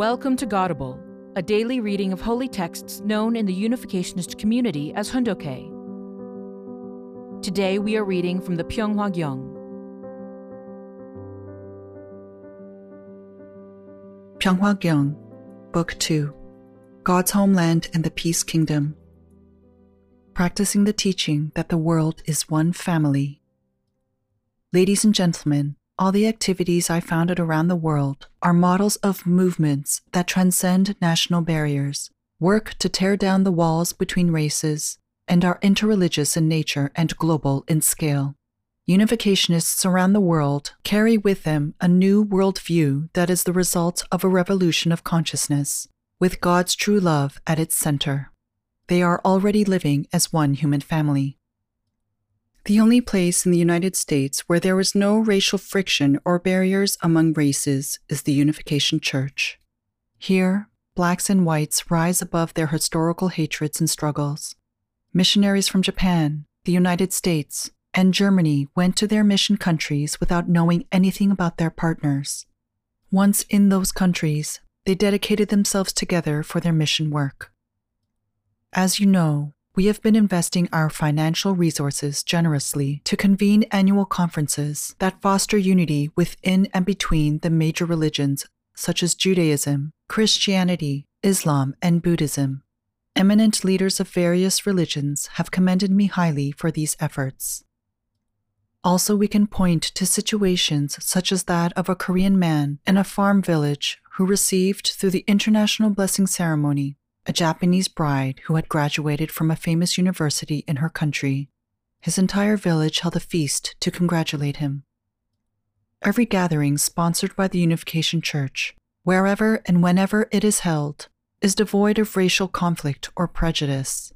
Welcome to Godible, a daily reading of holy texts known in the Unificationist community as Hoondokhae. Today we are reading from the Pyeonghwa Gyeong. Pyeonghwa Gyeong, Book 2 God's Homeland and the Peace Kingdom. Practicing the teaching that the world is one family. Ladies and gentlemen, all the activities I founded around the world are models of movements that transcend national barriers, work to tear down the walls between races, and are interreligious in nature and global in scale. Unificationists around the world carry with them a new worldview that is the result of a revolution of consciousness, with God's true love at its center. They are already living as one human family. The only place in the United States where there is no racial friction or barriers among races is the Unification Church. Here, blacks and whites rise above their historical hatreds and struggles. Missionaries from Japan, the United States, and Germany went to their mission countries without knowing anything about their partners. Once in those countries, they dedicated themselves together for their mission work. As you know, we have been investing our financial resources generously to convene annual conferences that foster unity within and between the major religions such as Judaism, Christianity, Islam, and Buddhism. Eminent leaders of various religions have commended me highly for these efforts. Also, we can point to situations such as that of a Korean man in a farm village who received, through the International Blessing Ceremony, a Japanese bride who had graduated from a famous university in her country. His entire village held a feast to congratulate him. Every gathering sponsored by the Unification Church, wherever and whenever it is held, is devoid of racial conflict or prejudice.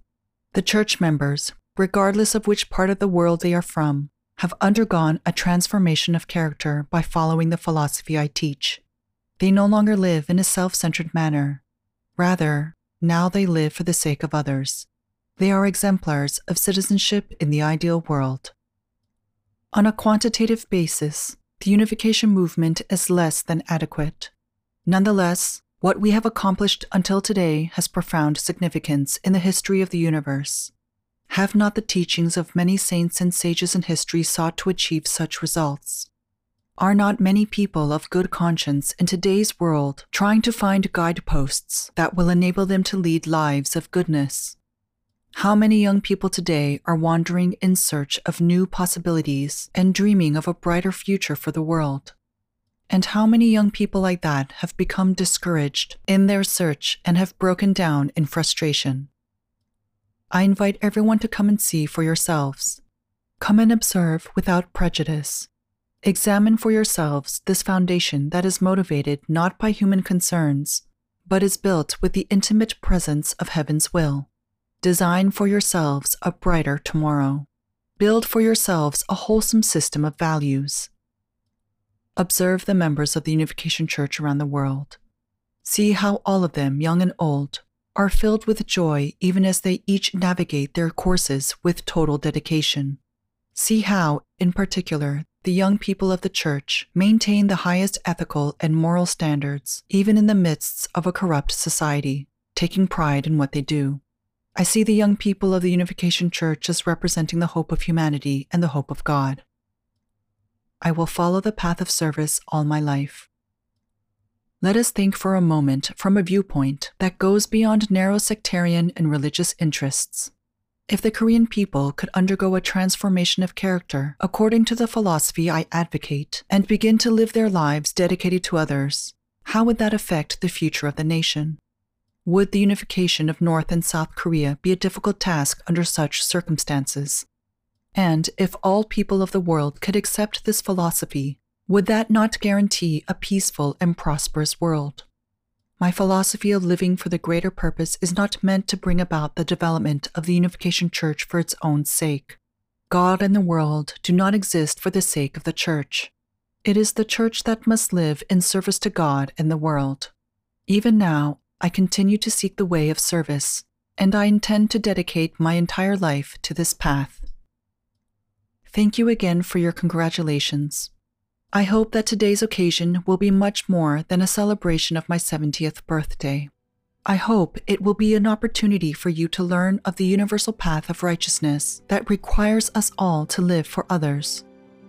The church members, regardless of which part of the world they are from, have undergone a transformation of character by following the philosophy I teach. They no longer live in a self centered manner. Rather, now they live for the sake of others. They are exemplars of citizenship in the ideal world. On a quantitative basis, the unification movement is less than adequate. Nonetheless, what we have accomplished until today has profound significance in the history of the universe. Have not the teachings of many saints and sages in history sought to achieve such results? Are not many people of good conscience in today's world trying to find guideposts that will enable them to lead lives of goodness? How many young people today are wandering in search of new possibilities and dreaming of a brighter future for the world? And how many young people like that have become discouraged in their search and have broken down in frustration? I invite everyone to come and see for yourselves. Come and observe without prejudice Examine for yourselves this foundation that is motivated not by human concerns, but is built with the intimate presence of Heaven's will. Design for yourselves a brighter tomorrow. Build for yourselves a wholesome system of values. Observe the members of the Unification Church around the world. See how all of them, young and old, are filled with joy even as they each navigate their courses with total dedication. See how, in particular, the young people of the Church maintain the highest ethical and moral standards, even in the midst of a corrupt society, taking pride in what they do. I see the young people of the Unification Church as representing the hope of humanity and the hope of God. I will follow the path of service all my life. Let us think for a moment from a viewpoint that goes beyond narrow sectarian and religious interests if the Korean people could undergo a transformation of character according to the philosophy I advocate and begin to live their lives dedicated to others, how would that affect the future of the nation? Would the unification of North and South Korea be a difficult task under such circumstances? And if all people of the world could accept this philosophy, would that not guarantee a peaceful and prosperous world? My philosophy of living for the greater purpose is not meant to bring about the development of the Unification Church for its own sake. God and the world do not exist for the sake of the Church. It is the Church that must live in service to God and the world. Even now, I continue to seek the way of service, and I intend to dedicate my entire life to this path. Thank you again for your congratulations. I hope that today's occasion will be much more than a celebration of my 70th birthday. I hope it will be an opportunity for you to learn of the universal path of righteousness that requires us all to live for others.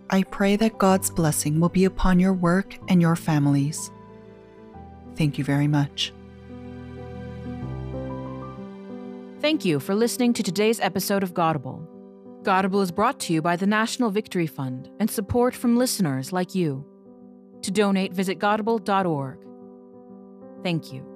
I pray that God's blessing will be upon your work and your families. Thank you very much. Thank you for listening to today's episode of Godible. Godible is brought to you by the National Victory Fund and support from listeners like you. To donate, visit godible.org. Thank you.